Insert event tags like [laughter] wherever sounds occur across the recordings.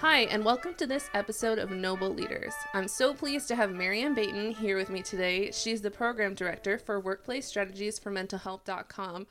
Hi, and welcome to this episode of Noble Leaders. I'm so pleased to have Mary Ann Baynton here with me today. She's the program director for Workplace Strategies for Mental Health.com.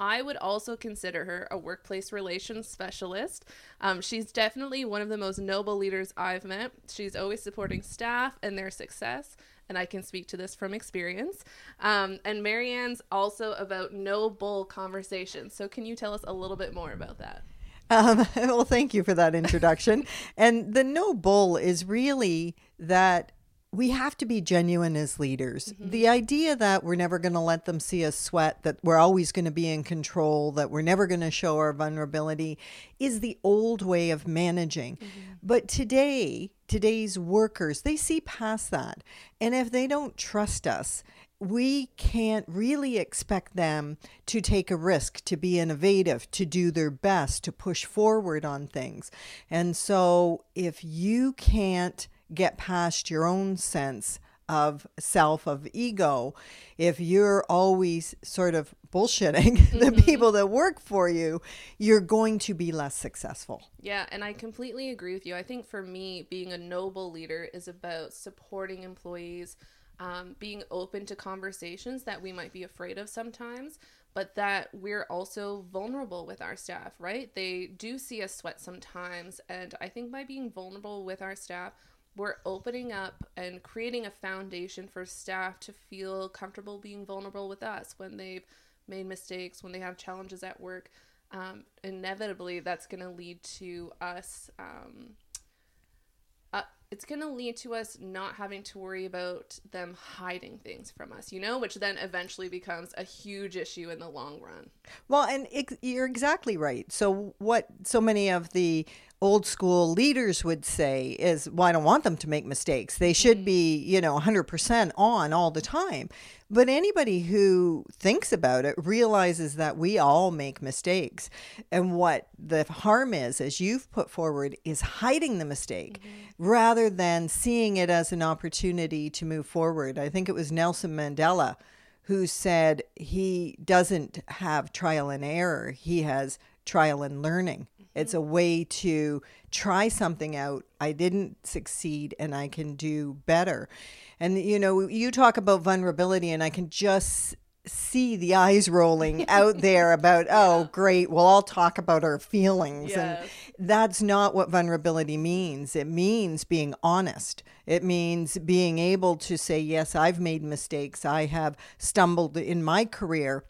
I would also consider her a workplace relations specialist. Um, she's definitely one of the most noble leaders I've met. She's always supporting staff and their success, and I can speak to this from experience. Um, and Mary Ann's also about no bull conversations. So, can you tell us a little bit more about that? Um, [laughs] well, thank you for that introduction. and the no bull is really that we have to be genuine as leaders. Mm-hmm. The idea that we're never going to let them see us sweat, that we're always going to be in control, that we're never going to show our vulnerability is the old way of managing. Mm-hmm. But today, today's workers, they see past that. And if they don't trust us, we can't really expect them to take a risk, to be innovative, to do their best, to push forward on things. And so if you can't get past your own sense of self, of ego, if you're always sort of bullshitting [laughs] mm-hmm. the people that work for you, you're going to be less successful. Yeah, and I completely agree with you. I think for me, being a noble leader is about supporting employees, um, being open to conversations that we might be afraid of sometimes, but that we're also vulnerable with our staff, right? They do see us sweat sometimes. And I think by being vulnerable with our staff, we're opening up and creating a foundation for staff to feel comfortable being vulnerable with us when they've made mistakes, when they have challenges at work. Um, inevitably, that's going to lead to us. Um, it's going to lead to us not having to worry about them hiding things from us, you know, which then eventually becomes a huge issue in the long run. Well, and it, you're exactly right. So, what so many of the old school leaders would say is, well, I don't want them to make mistakes. They should be, you know, 100% on all the time. But anybody who thinks about it realizes that we all make mistakes. And what the harm is, as you've put forward, is hiding the mistake mm-hmm. rather than seeing it as an opportunity to move forward. I think it was Nelson Mandela who said he doesn't have trial and error, he has trial and learning. Mm-hmm. It's a way to try something out. I didn't succeed and I can do better. And, you know, you talk about vulnerability, and I can just see the eyes rolling [laughs] out there about oh yeah. great we'll all talk about our feelings yes. and that's not what vulnerability means it means being honest it means being able to say yes i've made mistakes i have stumbled in my career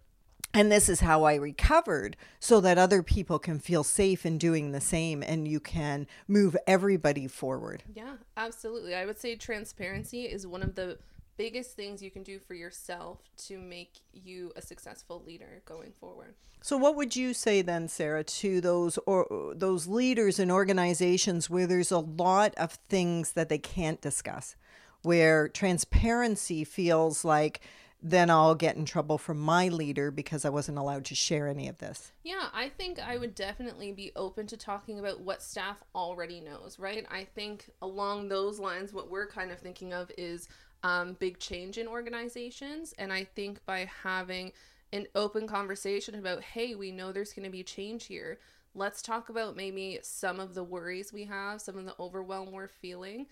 and this is how I recovered so that other people can feel safe in doing the same and you can move everybody forward. Yeah, absolutely. I would say transparency is one of the biggest things you can do for yourself to make you a successful leader going forward. So what would you say then Sarah to those or those leaders in organizations where there's a lot of things that they can't discuss where transparency feels like then I'll get in trouble from my leader because I wasn't allowed to share any of this. Yeah, I think I would definitely be open to talking about what staff already knows, right? I think along those lines, what we're kind of thinking of is um, big change in organizations. And I think by having an open conversation about, hey, we know there's going to be change here. Let's talk about maybe some of the worries we have, some of the overwhelm we're feeling.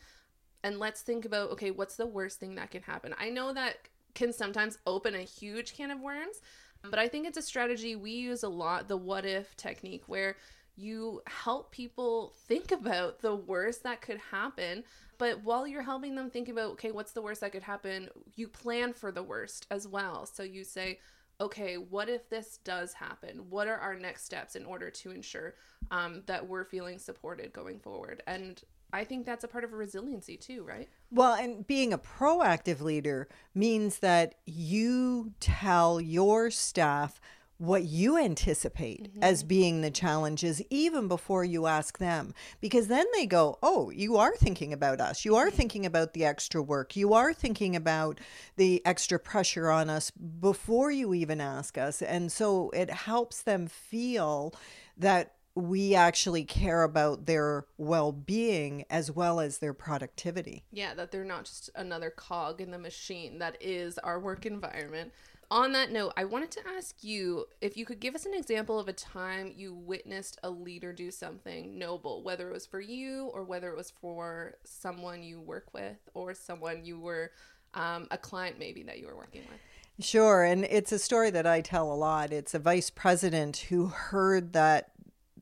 And let's think about, okay, what's the worst thing that can happen? I know that can sometimes open a huge can of worms. But I think it's a strategy we use a lot the what if technique, where you help people think about the worst that could happen. But while you're helping them think about, okay, what's the worst that could happen, you plan for the worst as well. So you say, okay, what if this does happen? What are our next steps in order to ensure um, that we're feeling supported going forward? And I think that's a part of resiliency too, right? Well, and being a proactive leader means that you tell your staff what you anticipate mm-hmm. as being the challenges even before you ask them because then they go oh you are thinking about us you are thinking about the extra work you are thinking about the extra pressure on us before you even ask us and so it helps them feel that we actually care about their well-being as well as their productivity. Yeah, that they're not just another cog in the machine that is our work environment. on that note, I wanted to ask you if you could give us an example of a time you witnessed a leader do something noble, whether it was for you or whether it was for someone you work with or someone you were um, a client maybe that you were working with. Sure. And it's a story that I tell a lot. It's a vice president who heard that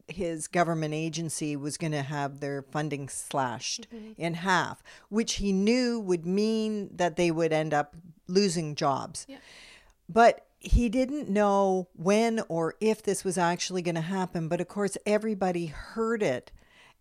his government agency was going to have their funding slashed mm-hmm. in half, which he knew would mean that they would end up losing jobs. Yeah. But he didn't know when or if this was actually going to happen. But of course, everybody heard it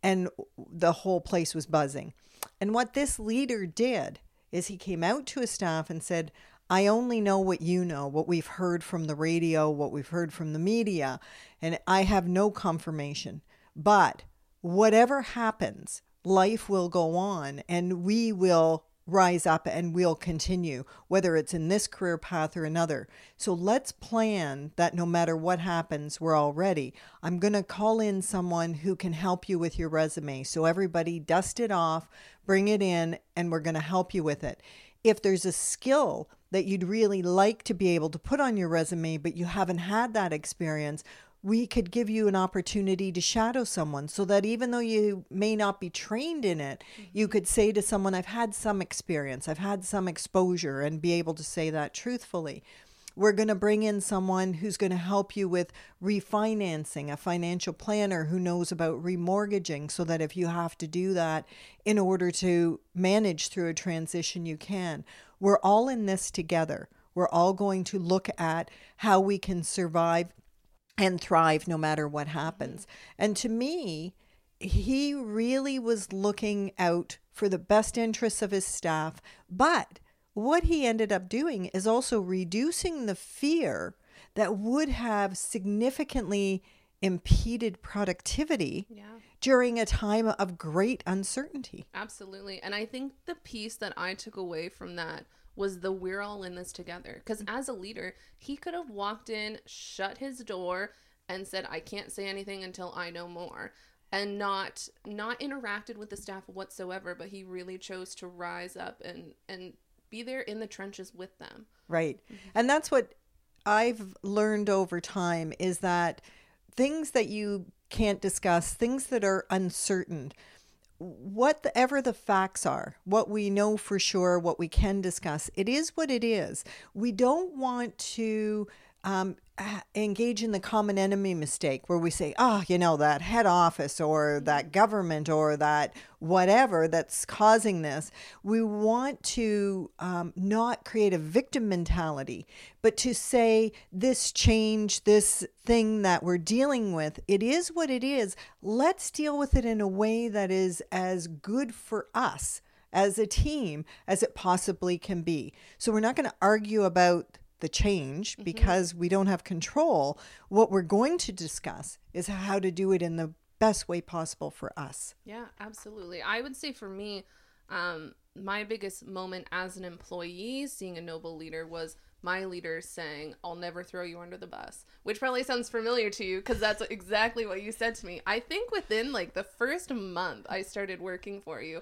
and the whole place was buzzing. And what this leader did is he came out to his staff and said, I only know what you know, what we've heard from the radio, what we've heard from the media, and I have no confirmation. But whatever happens, life will go on and we will rise up and we'll continue, whether it's in this career path or another. So let's plan that no matter what happens, we're all ready. I'm going to call in someone who can help you with your resume. So everybody dust it off, bring it in, and we're going to help you with it. If there's a skill that you'd really like to be able to put on your resume, but you haven't had that experience, we could give you an opportunity to shadow someone so that even though you may not be trained in it, mm-hmm. you could say to someone, I've had some experience, I've had some exposure, and be able to say that truthfully. We're going to bring in someone who's going to help you with refinancing, a financial planner who knows about remortgaging, so that if you have to do that in order to manage through a transition, you can. We're all in this together. We're all going to look at how we can survive and thrive no matter what happens. And to me, he really was looking out for the best interests of his staff. But what he ended up doing is also reducing the fear that would have significantly impeded productivity yeah. during a time of great uncertainty. Absolutely. And I think the piece that I took away from that was the we're all in this together. Because mm-hmm. as a leader, he could have walked in, shut his door, and said, I can't say anything until I know more. And not not interacted with the staff whatsoever, but he really chose to rise up and and be there in the trenches with them. Right. Mm-hmm. And that's what I've learned over time is that things that you can't discuss, things that are uncertain, whatever the facts are, what we know for sure, what we can discuss, it is what it is. We don't want to um, engage in the common enemy mistake where we say, oh, you know, that head office or that government or that whatever that's causing this. We want to um, not create a victim mentality, but to say this change, this thing that we're dealing with, it is what it is. Let's deal with it in a way that is as good for us as a team as it possibly can be. So we're not going to argue about the change mm-hmm. because we don't have control. What we're going to discuss is how to do it in the best way possible for us. Yeah, absolutely. I would say for me, um, my biggest moment as an employee seeing a noble leader was my leader saying, I'll never throw you under the bus, which probably sounds familiar to you because that's exactly what you said to me. I think within like the first month I started working for you,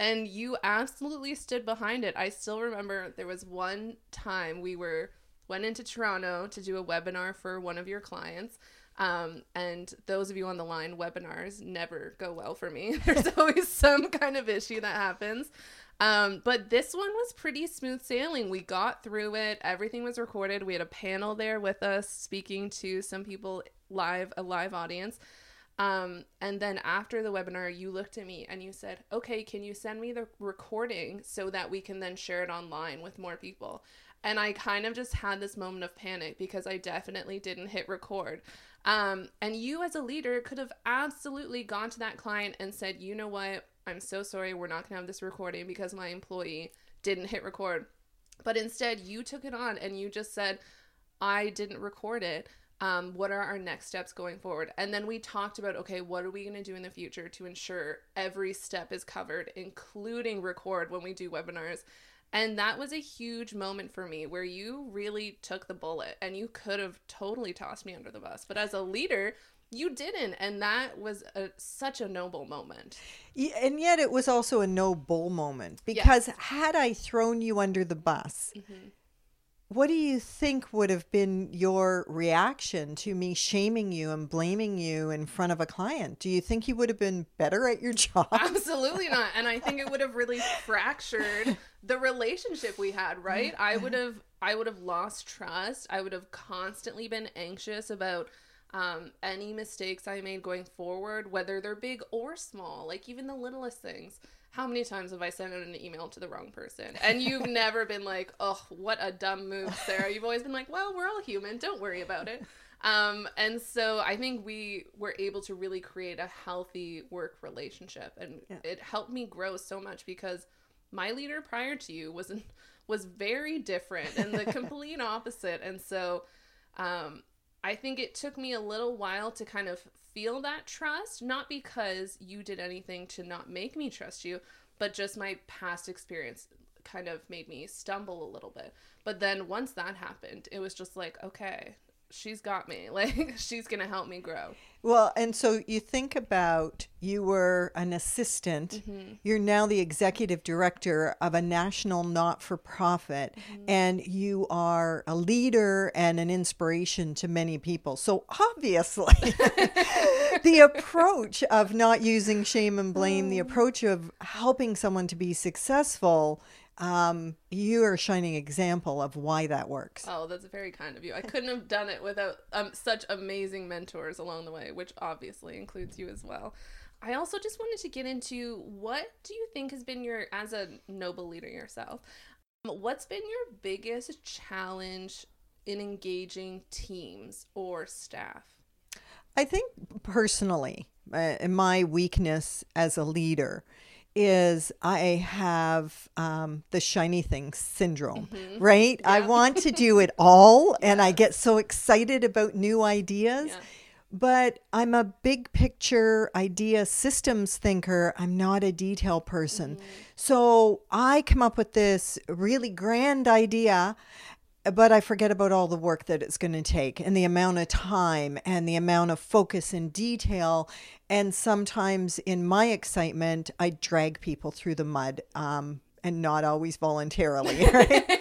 and you absolutely stood behind it. I still remember there was one time we were went into Toronto to do a webinar for one of your clients. Um, and those of you on the line, webinars never go well for me. [laughs] There's always some kind of issue that happens. Um, but this one was pretty smooth sailing. We got through it. Everything was recorded. We had a panel there with us speaking to some people live, a live audience. Um, and then after the webinar, you looked at me and you said, Okay, can you send me the recording so that we can then share it online with more people? And I kind of just had this moment of panic because I definitely didn't hit record. Um, and you, as a leader, could have absolutely gone to that client and said, You know what? I'm so sorry. We're not going to have this recording because my employee didn't hit record. But instead, you took it on and you just said, I didn't record it um, what are our next steps going forward? And then we talked about okay what are we going to do in the future to ensure every step is covered including record when we do webinars? And that was a huge moment for me where you really took the bullet and you could have totally tossed me under the bus. But as a leader you didn't and that was a, such a noble moment. Yeah, and yet it was also a noble moment because yes. had i thrown you under the bus mm-hmm what do you think would have been your reaction to me shaming you and blaming you in front of a client? Do you think you would have been better at your [laughs] job? Absolutely not. And I think it would have really fractured the relationship we had, right? I would have I would have lost trust. I would have constantly been anxious about um, any mistakes I made going forward, whether they're big or small, like even the littlest things how many times have I sent out an email to the wrong person? And you've [laughs] never been like, oh, what a dumb move, Sarah. You've always been like, well, we're all human. Don't worry about it. Um, and so I think we were able to really create a healthy work relationship. And yeah. it helped me grow so much because my leader prior to you was was very different and the [laughs] complete opposite. And so um, I think it took me a little while to kind of feel that trust, not because you did anything to not make me trust you, but just my past experience kind of made me stumble a little bit. But then once that happened, it was just like, okay, she's got me. [laughs] Like she's going to help me grow. Well, and so you think about you were an assistant. Mm-hmm. You're now the executive director of a national not for profit, mm-hmm. and you are a leader and an inspiration to many people. So, obviously, [laughs] the approach of not using shame and blame, the oh. approach of helping someone to be successful um, you are a shining example of why that works. Oh, that's very kind of you. I couldn't have done it without um, such amazing mentors along the way, which obviously includes you as well. I also just wanted to get into what do you think has been your, as a noble leader yourself, what's been your biggest challenge in engaging teams or staff? I think personally, uh, my weakness as a leader is I have um, the shiny thing syndrome, mm-hmm. right? Yeah. I want to do it [laughs] all yeah. and I get so excited about new ideas. Yeah. But I'm a big picture idea systems thinker. I'm not a detail person. Mm-hmm. So I come up with this really grand idea but I forget about all the work that it's going to take and the amount of time and the amount of focus and detail. And sometimes in my excitement, I drag people through the mud um, and not always voluntarily. [laughs] Right?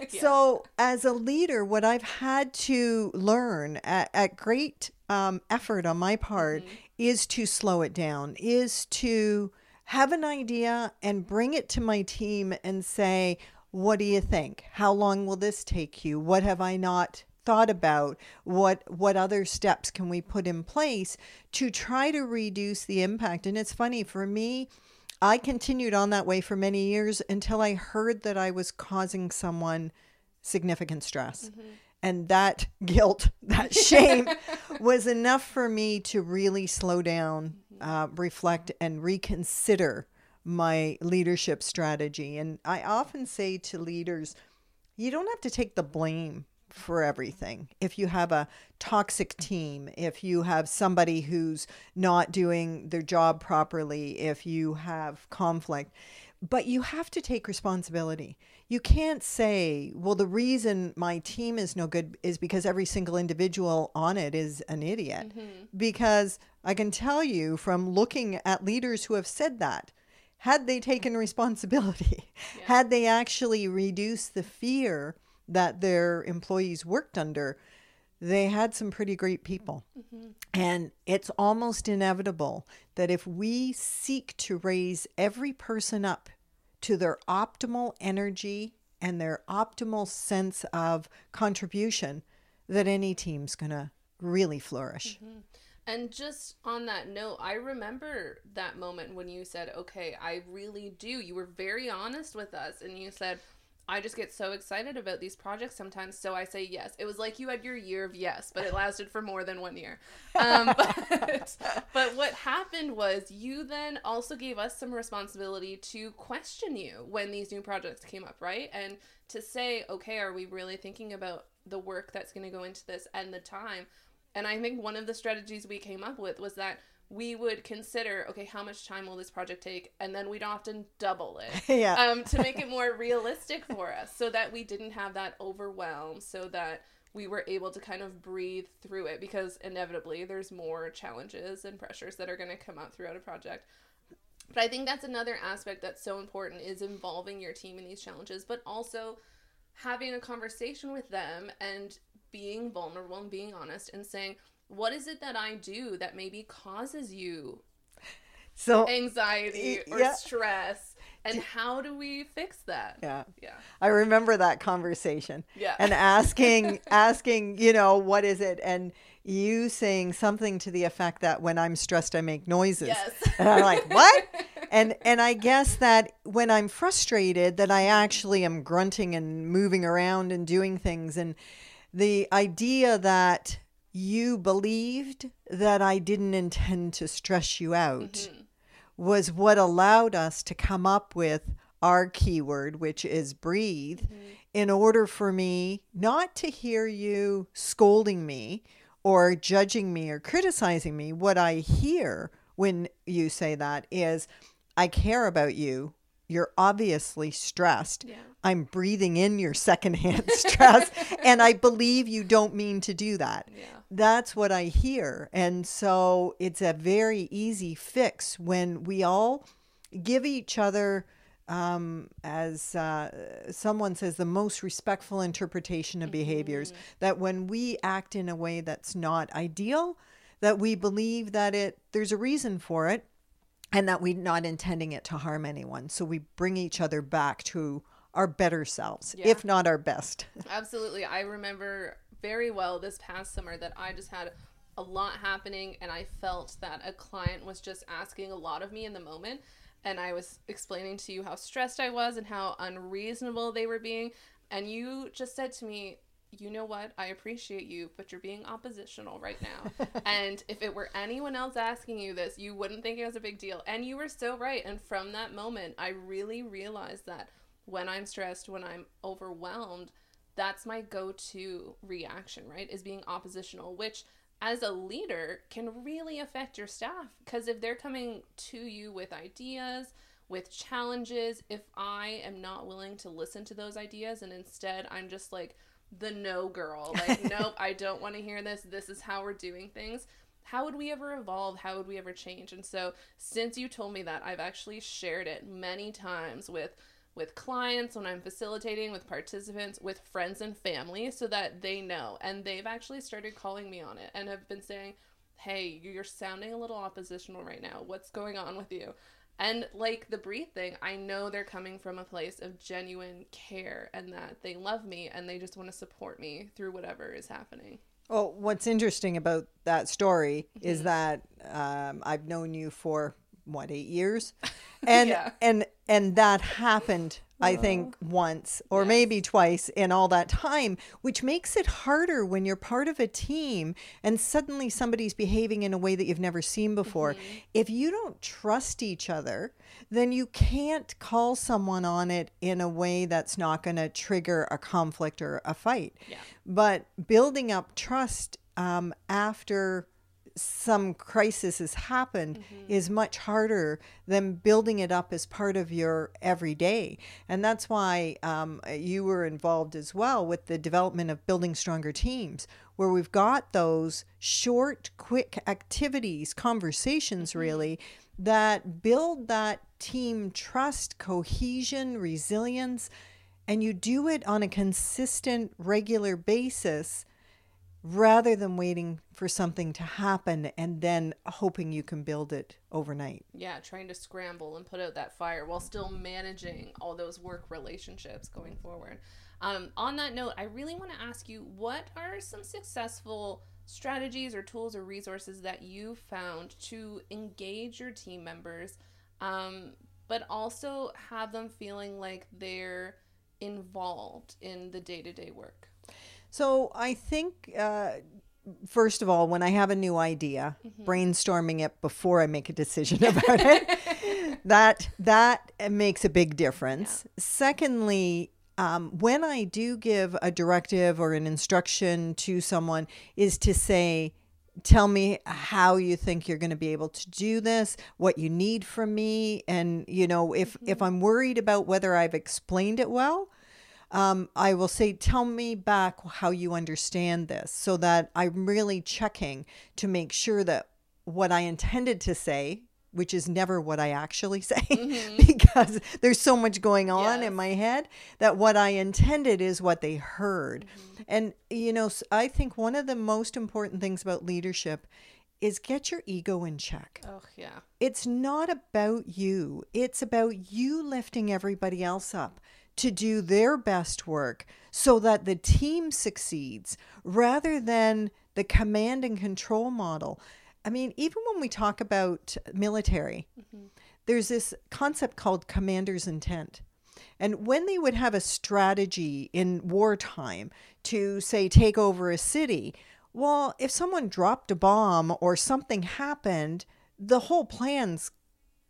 [laughs] yeah. So, as a leader, what I've had to learn at, at great um, effort on my part mm-hmm. is to slow it down, is to have an idea and bring it to my team and say, what do you think? How long will this take you? What have I not thought about? What what other steps can we put in place to try to reduce the impact? And it's funny for me, I continued on that way for many years until I heard that I was causing someone significant stress. Mm-hmm. And that guilt, that [laughs] shame was enough for me to really slow down, mm-hmm. uh, reflect, and reconsider my leadership strategy. And I often say to leaders, you don't have to take the blame for everything. If you have a toxic team, if you have somebody who's not doing their job properly, if you have conflict, but you have to take responsibility. You can't say, well, the reason my team is no good is because every single individual on it is an idiot. Mm-hmm. Because I can tell you from looking at leaders who have said that, had they taken responsibility, yeah. had they actually reduced the fear that their employees worked under, they had some pretty great people. Mm-hmm. And it's almost inevitable that if we seek to raise every person up to their optimal energy and their optimal sense of contribution, that any team's going to really flourish. Mm-hmm. And just on that note, I remember that moment when you said, okay, I really do. You were very honest with us and you said, I just get so excited about these projects sometimes, so I say yes. It was like you had your year of yes, but it lasted for more than one year. Um, [laughs] but, but what happened was you then also gave us some responsibility to question you when these new projects came up, right? And to say, okay, are we really thinking about the work that's going to go into this and the time? And I think one of the strategies we came up with was that we would consider, okay, how much time will this project take? And then we'd often double it [laughs] yeah. um, to make it [laughs] more realistic for us so that we didn't have that overwhelm, so that we were able to kind of breathe through it because inevitably there's more challenges and pressures that are going to come out throughout a project. But I think that's another aspect that's so important is involving your team in these challenges, but also having a conversation with them and being vulnerable and being honest and saying, what is it that I do that maybe causes you So anxiety or Yeah. stress? And how do we fix that? yeah. Yeah. I remember that conversation. Yeah. And asking [laughs] asking, you know, what is it? And you saying something to the effect that when I'm stressed I make noises. Yes. And I'm like, "What?" [laughs] And and I guess that when I'm frustrated that I actually am grunting and moving around and doing things and the idea that you believed that I didn't intend to stress you out mm-hmm. was what allowed us to come up with our keyword, which is breathe, mm-hmm. in order for me not to hear you scolding me or judging me or criticizing me. What I hear when you say that is, I care about you. You're obviously stressed. Yeah. I'm breathing in your secondhand [laughs] stress, and I believe you don't mean to do that Yeah. that's what I hear. And so it's a very easy fix when we all give each other, um, as uh, someone says, the most respectful interpretation of behaviors. That when we act in a way that's not ideal, that we believe that it there's a reason for it, and that we're not intending it to harm anyone. So we bring each other back to our better selves, Yeah. if not our best. [laughs] Absolutely. I remember very well this past summer that I just had a lot happening and I felt that a client was just asking a lot of me in the moment. And I was explaining to you how stressed I was and how unreasonable they were being. And you just said to me, you know what? I appreciate you, but you're being oppositional right now. [laughs] and if it were anyone else asking you this, you wouldn't think it was a big deal. And you were so right. And from that moment, I really realized that when I'm stressed, when I'm overwhelmed, that's my go-to reaction right is being oppositional which as a leader can really affect your staff because if they're coming to you with ideas with challenges if i am not willing to listen to those ideas and instead i'm just like the no girl [laughs] like nope i don't want to hear this this is how we're doing things how would we ever evolve how would we ever change and so since you told me that i've actually shared it many times with with clients when I'm facilitating, with participants, with friends and family, so that they know. And they've actually started calling me on it and have been saying, Hey, you're sounding a little oppositional right now. What's going on with you? And like the breathe thing, I know they're coming from a place of genuine care and that they love me and they just want to support me through whatever is happening. Well, what's interesting about that story is that um, I've known you for what eight years, [laughs] and Yeah. and and that happened. I think once or Yes. maybe twice in all that time, which makes it harder when you're part of a team and suddenly somebody's behaving in a way that you've never seen before. If you don't trust each other, then you can't call someone on it in a way that's not going to trigger a conflict or a fight. Yeah. But building up trust um, after some crisis has happened is much harder than building it up as part of your everyday. And that's why um, you were involved as well with the development of building stronger teams, where we've got those short, quick activities, conversations really, that build that team trust, cohesion, resilience. And you do it on a consistent, regular basis rather than waiting for something to happen and then hoping you can build it overnight. Yeah, trying to scramble and put out that fire while still managing all those work relationships going forward. Um, on that note, I really want to ask you what are some successful strategies or tools or resources that you found to engage your team members, um, but also have them feeling like they're involved in the day to day work? So I think, uh, first of all, when I have a new idea, brainstorming it before I make a decision [laughs] about it, that that makes a big difference. Secondly, um, when I do give a directive or an instruction to someone, is to say, tell me how you think you're going to be able to do this what you need from me and you know if if i'm worried about whether i've explained it well um, I will say, tell me back how you understand this so that I'm really checking to make sure that what I intended to say which is never what I actually [laughs] say because there's so much going on Yes. in my head that what I intended is what they heard. And, you know, I think one of the most important things about leadership is get your ego in check. Oh yeah. It's not about you, it's about you lifting everybody else up to do their best work so that the team succeeds rather than the command and control model. I mean, even when we talk about military, there's this concept called commander's intent. And when they would have a strategy in wartime to, say, take over a city, well, if someone dropped a bomb or something happened, the whole plan's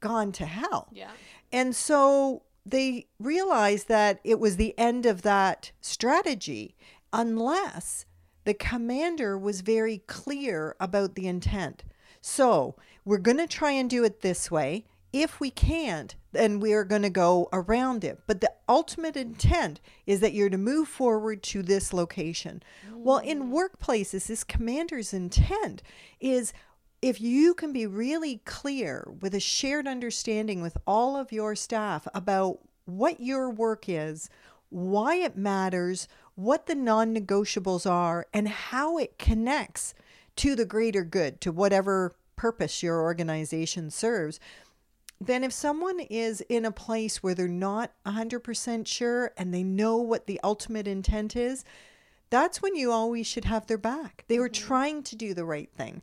gone to hell. Yeah. And so they realized that it was the end of that strategy unless the commander was very clear about the intent. So we're going to try and do it this way. If we can't, then we are going to go around it. But the ultimate intent is that you're to move forward to this location. Well, in mm. workplaces, this commander's intent is if you can be really clear with a shared understanding with all of your staff about what your work is, why it matters, what the non negotiables are, and how it connects to the greater good, to whatever purpose your organization serves, then if someone is in a place where they're not 100% sure and they know what the ultimate intent is, that's when you always should have their back. They were mm-hmm. trying to do the right thing.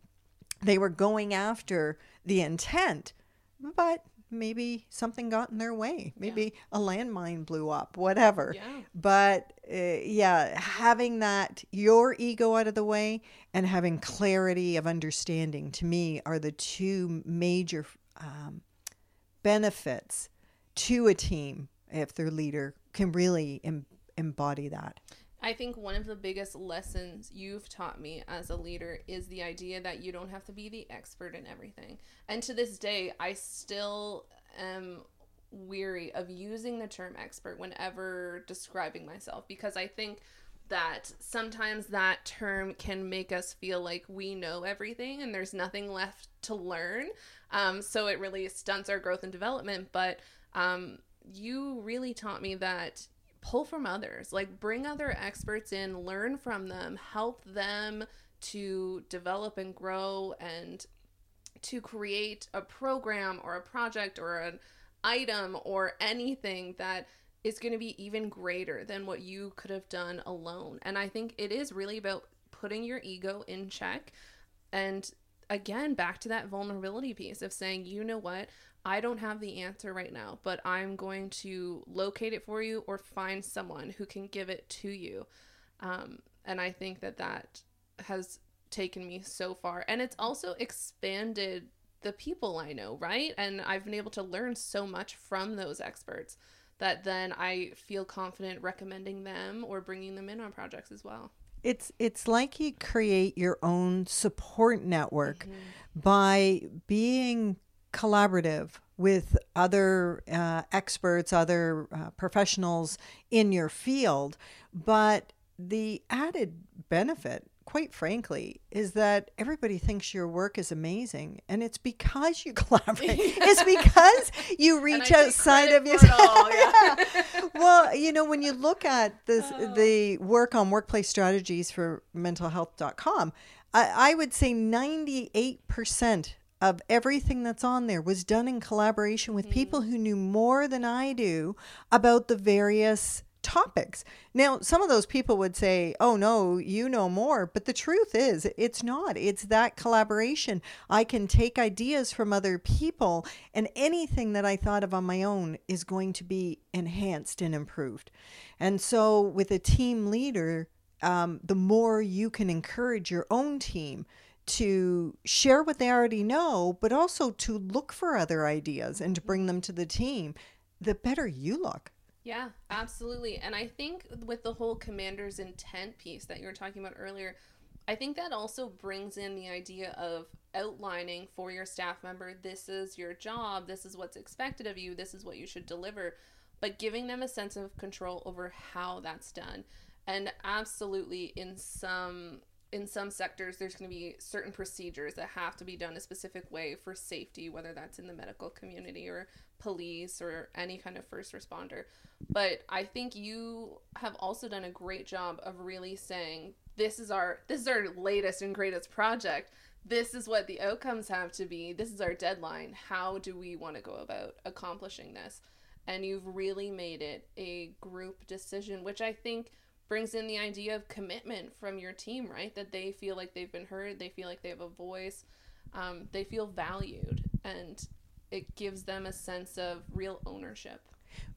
They were going after the intent, but maybe something got in their way. Maybe a landmine blew up, whatever. Yeah. But uh, yeah, having that, your ego out of the way and having clarity of understanding to me are the two major um, benefits to a team if their leader can really em- embody that. I think one of the biggest lessons you've taught me as a leader is the idea that you don't have to be the expert in everything. And to this day, I still am weary of using the term expert whenever describing myself because I think that sometimes that term can make us feel like we know everything and there's nothing left to learn. Um, so it really stunts our growth and development. But um, you really taught me that pull from others, like bring other experts in, learn from them, help them to develop and grow and to create a program or a project or an item or anything that is going to be even greater than what you could have done alone. And I think it is really about putting your ego in check. And again back to that vulnerability piece of saying, you know what, I don't have the answer right now, but I'm going to locate it for you or find someone who can give it to you. Um, and I think that that has taken me so far. And it's also expanded the people I know, right? And I've been able to learn so much from those experts that then I feel confident recommending them or bringing them in on projects as well. It's it's like you create your own support network by being collaborative with other uh, experts, other uh, professionals in your field. But the added benefit, quite frankly, is that everybody thinks your work is amazing, and it's because you [laughs] collaborate. it's [laughs] because you reach outside of yourself. all, yeah. [laughs] well, you know, when you look at this, Oh. the work on workplace strategies for mentalhealth.com, I, I would say 98% of everything that's on there was done in collaboration with people who knew more than I do about the various topics. Now, some of those people would say, oh, no, you know more. But the truth is, it's not. It's that collaboration. I can take ideas from other people, and anything that I thought of on my own is going to be enhanced and improved. And so, with a team leader, um, the more you can encourage your own team to share what they already know, but also to look for other ideas and to bring mm-hmm. them to the team, the better you look. Yeah, absolutely. And I think with the whole commander's intent piece that you were talking about earlier, I think that also brings in the idea of outlining for your staff member this is your job, this is what's expected of you, this is what you should deliver, but giving them a sense of control over how that's done. And absolutely, in some in some sectors there's going to be certain procedures that have to be done a specific way for safety whether that's in the medical community or police or any kind of first responder. But i think you have also done a great job of really saying this is our this is our latest and greatest project. This is what the outcomes have to be. This is our deadline. How do we want to go about accomplishing this? And you've really made it a group decision which i think brings in the idea of commitment from your team, right? That they feel like they've been heard, they feel like they have a voice, um, they feel valued, and it gives them a sense of real ownership.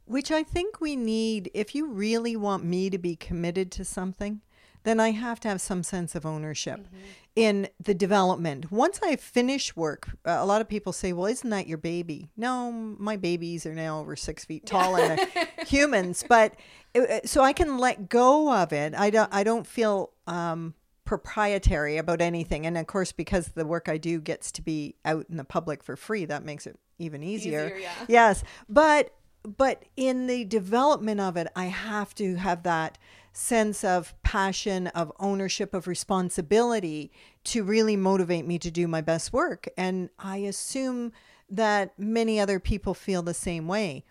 Which I think we need if you really want me to be committed to something, then I have to have some sense of ownership mm-hmm. in the development. Once I finish work, uh, a lot of people say, Well, isn't that your baby? No, my babies are now over six feet tall and [laughs] humans. But uh, so I can let go of it. I don't, I don't feel um, proprietary about anything. And of course, because the work I do gets to be out in the public for free, that makes it even easier. easier yeah. Yes. But but in the development of it, I have to have that sense of passion, of ownership, of responsibility to really motivate me to do my best work. And I assume that many other people feel the same way.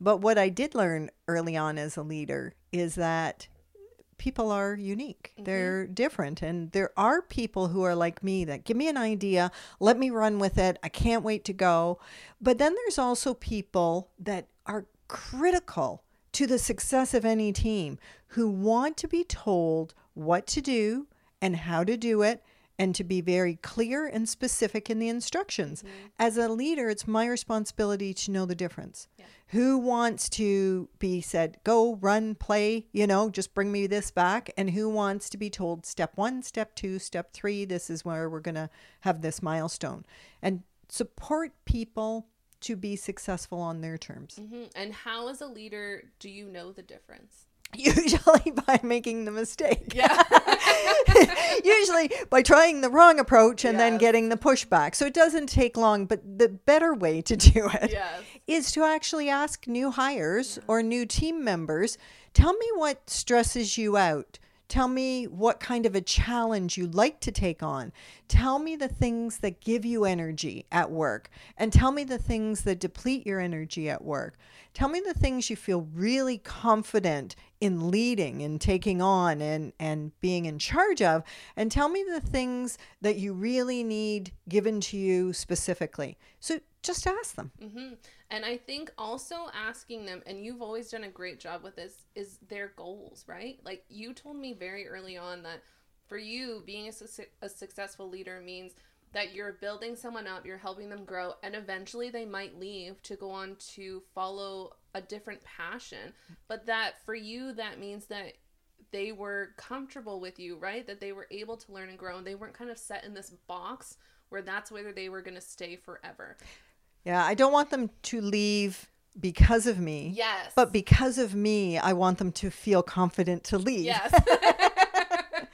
But what I did learn early on as a leader is that people are unique. Mm-hmm. They're different. And there are people who are like me that give me an idea, let me run with it. I can't wait to go. But then there's also people that are critical to the success of any team who want to be told what to do and how to do it and to be very clear and specific in the instructions. Mm-hmm. As a leader, it's my responsibility to know the difference. Yeah. Who wants to be said, go, run, play, you know, just bring me this back? And who wants to be told, step one, step two, step three, this is where we're going to have this milestone. And support people to be successful on their terms. Mm-hmm. And how, as a leader, do you know the difference? Usually [laughs] by making the mistake. Yeah. [laughs] Usually by trying the wrong approach and yes. then getting the pushback. So it doesn't take long, but the better way to do it yes. is to actually ask new hires yeah. or new team members tell me what stresses you out. Tell me what kind of a challenge you like to take on. Tell me the things that give you energy at work, and tell me the things that deplete your energy at work. Tell me the things you feel really confident in leading and taking on and, and being in charge of. And tell me the things that you really need given to you specifically. So just ask them. Mm-hmm. And I think also asking them, and you've always done a great job with this, is their goals, right? Like you told me very early on that for you, being a, su- a successful leader means that you're building someone up, you're helping them grow, and eventually they might leave to go on to follow a different passion. But that for you, that means that they were comfortable with you, right? That they were able to learn and grow, and they weren't kind of set in this box where that's whether they were going to stay forever. Yeah, I don't want them to leave because of me. Yes. But because of me, I want them to feel confident to leave. Yes. [laughs]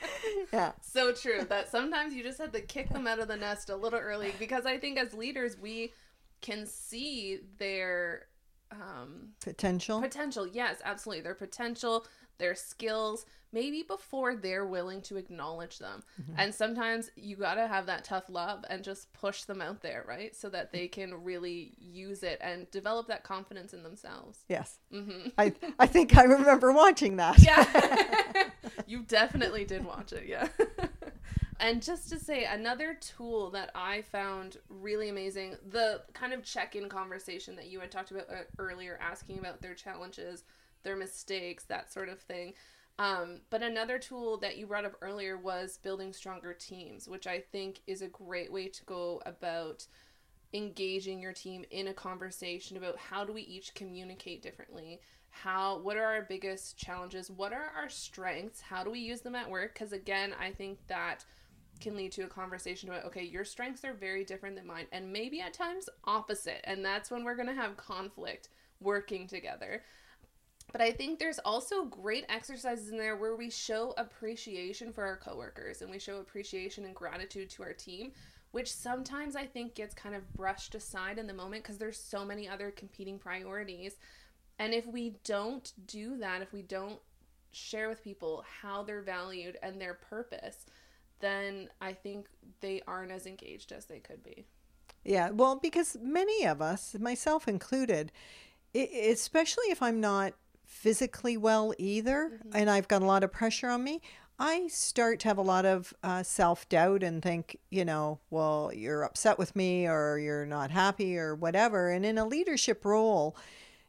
[laughs] yeah. So true that sometimes you just have to kick them out of the nest a little early because I think as leaders we can see their um potential. Potential. Yes, absolutely. Their potential, their skills, maybe before they're willing to acknowledge them. Mm-hmm. And sometimes you got to have that tough love and just push them out there, right? So that they can really use it and develop that confidence in themselves. Yes. Mm-hmm. I, I [laughs] think I remember watching that. Yeah. [laughs] you definitely did watch it. Yeah. [laughs] and just to say another tool that I found really amazing, the kind of check-in conversation that you had talked about uh, earlier asking about their challenges, their mistakes, that sort of thing. Um, but another tool that you brought up earlier was building stronger teams, which I think is a great way to go about engaging your team in a conversation about how do we each communicate differently? How what are our biggest challenges? What are our strengths? How do we use them at work? Because again i think that can lead to a conversation about okay your strengths are very different than mine and maybe at times opposite and that's when we're going to have conflict working together but I think there's also great exercises in there where we show appreciation for our coworkers and we show appreciation and gratitude to our team, which sometimes I think gets kind of brushed aside in the moment because there's so many other competing priorities. And if we don't do that, if we don't share with people how they're valued and their purpose, then I think they aren't as engaged as they could be. Yeah, well, because many of us, myself included, especially if I'm not physically well either, and I've got a lot of pressure on me, I start to have a lot of uh, self doubt and think, you know, well, you're upset with me or you're not happy or whatever. And in a leadership role,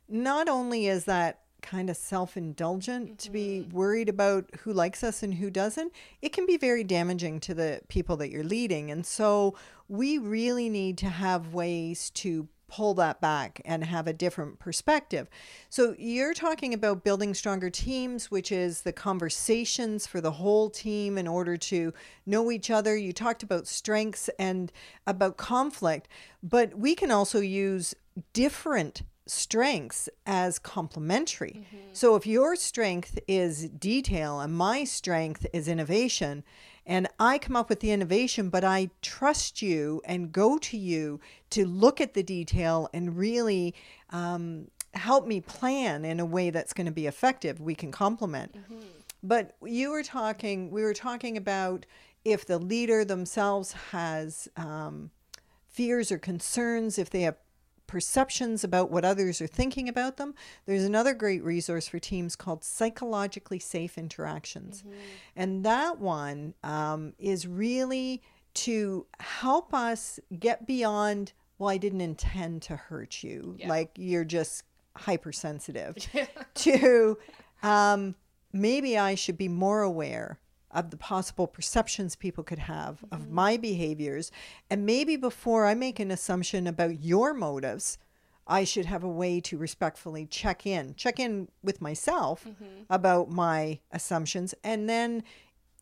not only is that kind of self indulgent to be worried about who likes us and who doesn't, it can be very damaging to the people that you're leading. And so we really need to have ways to pull that back and have a different perspective. So you're talking about building stronger teams, which is the conversations for the whole team in order to know each other. You talked about strengths and about conflict, but we can also use different strengths as complementary. Mm-hmm. So if your strength is detail and my strength is innovation, and I come up with the innovation, but I trust you and go to you to look at the detail and really um, help me plan in a way that's going to be effective, we can complement. But you were talking, we were talking about if the leader themselves has um, fears or concerns, if they have perceptions about what others are thinking about them, there's another great resource for teams called Psychologically Safe Interactions. And that one um, is really to help us get beyond, well, I didn't intend to hurt you, Yeah. like you're just hypersensitive, [laughs] to um, maybe I should be more aware of the possible perceptions people could have of mm-hmm. my behaviors. And maybe before I make an assumption about your motives, I should have a way to respectfully check in, check in with myself mm-hmm. about my assumptions, and then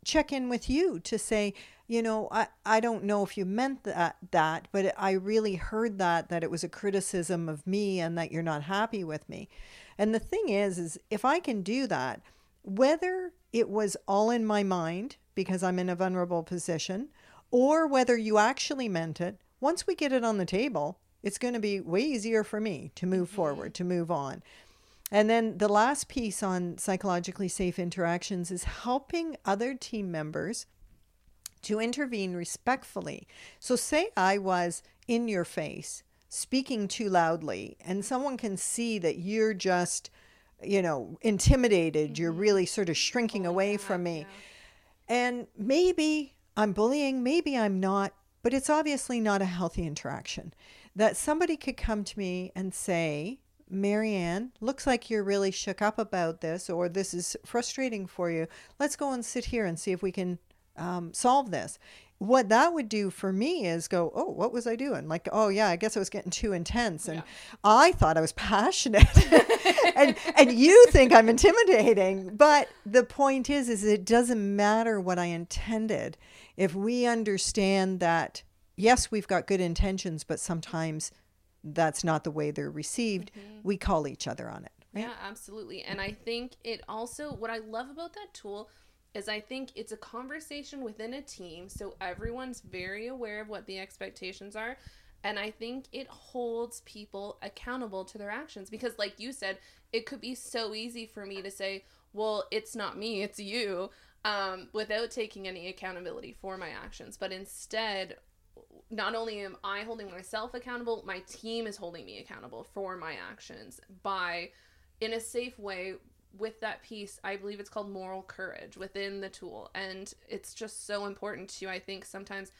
check in with you to say, you know, I, I don't know if you meant that that, but I really heard that that it was a criticism of me and that you're not happy with me. And the thing is is if I can do that, whether it was all in my mind because I'm in a vulnerable position or whether you actually meant it, once we get it on the table, it's going to be way easier for me to move mm-hmm. forward, to move on. And then the last piece on psychologically safe interactions is helping other team members to intervene respectfully. So, say I was in your face speaking too loudly, and someone can see that you're just, you know, intimidated, you're really sort of shrinking away from me. And maybe I'm bullying, maybe I'm not, but it's obviously not a healthy interaction. That somebody could come to me and say, Mary Ann, looks like you're really shook up about this, or this is frustrating for you. Let's go and sit here and see if we can um, solve this. What that would do for me is go, oh, what was I doing? Like, oh yeah, I guess I was getting too intense, and I thought I was [laughs] passionate, and and you think I'm intimidating. But the point is, is it doesn't matter what I intended if we understand that. Yes, we've got good intentions, but sometimes that's not the way they're received. Mm-hmm. We call each other on it. Yeah, absolutely. And I think it also, what I love about that tool is I think it's a conversation within a team. So everyone's very aware of what the expectations are. And I think it holds people accountable to their actions because, like you said, it could be so easy for me to say, well, it's not me, it's you, um, without taking any accountability for my actions. But instead, not only am I holding myself accountable, my team is holding me accountable for my actions by, in a safe way, with that piece. I believe it's called moral courage within the tool. And it's just so important to, I think, sometimes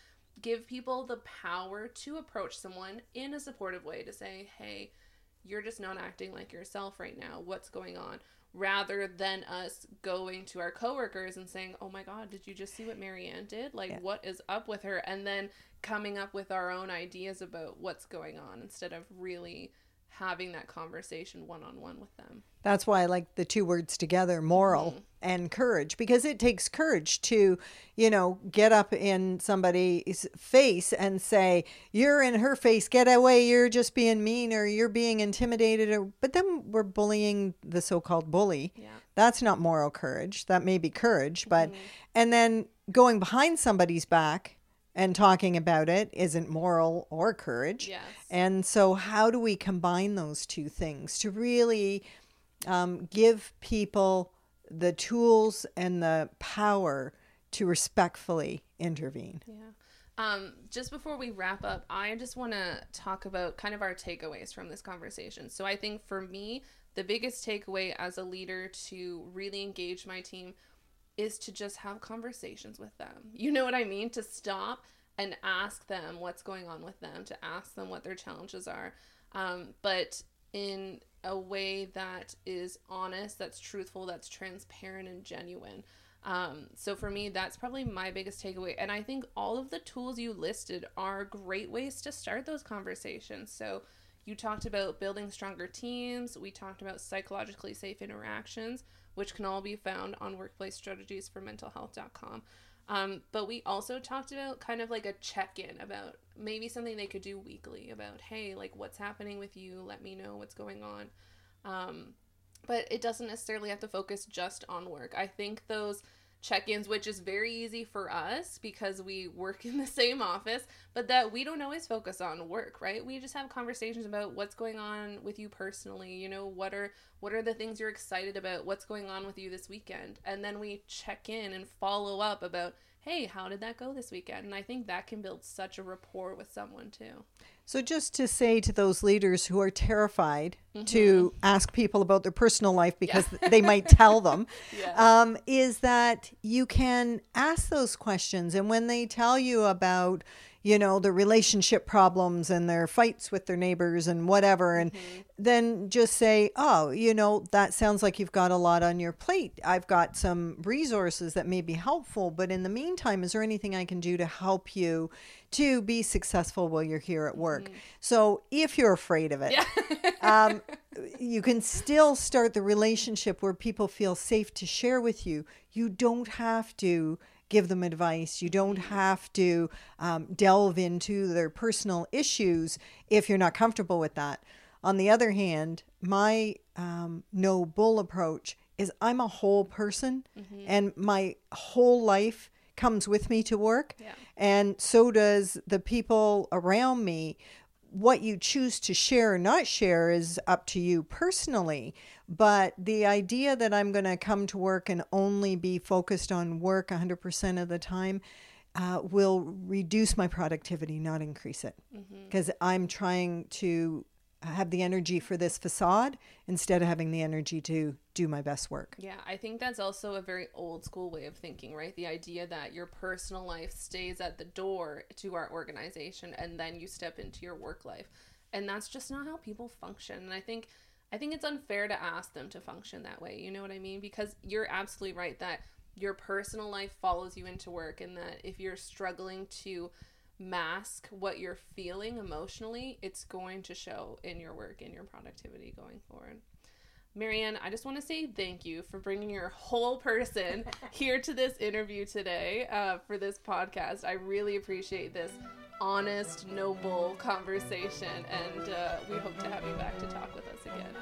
give people the power to approach someone in a supportive way to say, hey, you're just not acting like yourself right now. What's going on? Rather than us going to our coworkers and saying, "Oh my God, did you just see what Mary Ann did? Like, Yeah. what is up with her?" And then coming up with our own ideas about what's going on instead of really having that conversation one on one with them. That's why I like the two words together, moral mm-hmm. and courage, because it takes courage to, you know, get up in somebody's face and say, You're in her face, get away, you're just being mean or you're being intimidated or but then we're bullying the so called bully. Yeah. That's not moral courage. That may be courage, but mm-hmm. and then going behind somebody's back and talking about it isn't moral or courage. Yes. And so, how do we combine those two things to really um, give people the tools and the power to respectfully intervene. Yeah. Um, just before we wrap up, I just want to talk about kind of our takeaways from this conversation. So I think for me, the biggest takeaway as a leader to really engage my team is to just have conversations with them. You know what I mean? To stop and ask them what's going on with them, to ask them what their challenges are, um, but in a way that is honest, that's truthful, that's transparent and genuine. Um, so for me, that's probably my biggest takeaway. And I think all of the tools you listed are great ways to start those conversations. So you talked about building stronger teams. We talked about psychologically safe interactions, which can all be found on workplacestrategiesformentalhealth.com. Um, but we also talked about kind of like a check in about maybe something they could do weekly about, hey, like what's happening with you? Let me know what's going on. Um, but it doesn't necessarily have to focus just on work. I think those check-ins which is very easy for us because we work [laughs] in the same office but that we don't always focus on work right? We just have conversations about what's going on with you personally you know what are what are the things you're excited about? What's going on with you this weekend? And then we check in and follow up about hey how did that go this weekend? And i think that can build such a rapport with someone too So, just to say to those leaders who are terrified to ask people about their personal life because they might tell [laughs] them, Yeah. um, is that you can ask those questions. And when they tell you about, you know, the relationship problems and their fights with their neighbors and whatever, and then just say, oh, you know, that sounds like you've got a lot on your plate. I've got some resources that may be helpful. But in the meantime, is there anything I can do to help you? To be successful while you're here at work. So, if you're afraid of it, [laughs] um, you can still start the relationship where people feel safe to share with you. You don't have to give them advice. You don't have to um, delve into their personal issues if you're not comfortable with that. On the other hand, my um, no bull approach is I'm a whole person and my whole life comes with me to work. Yeah. And so does the people around me what you choose to share or not share is up to you personally. But the idea that I'm going to come to work and only be focused on work 100% of the time uh, will reduce my productivity, not increase it. Because I'm trying to have the energy for this facade instead of having the energy to do my best work. Yeah, I think that's also a very old school way of thinking, right? The idea that your personal life stays at the door to our organization and then you step into your work life. And that's just not how people function. And I think I think it's unfair to ask them to function that way. You know what I mean? Because you're absolutely right that your personal life follows you into work and that if you're struggling to mask what you're feeling emotionally, it's going to show in your work and your productivity going forward. Mary Ann, I just want to say thank you for bringing your whole person [laughs] here to this interview today uh, for this podcast. I really appreciate this honest, noble conversation, and uh, we hope to have you back to talk with us again.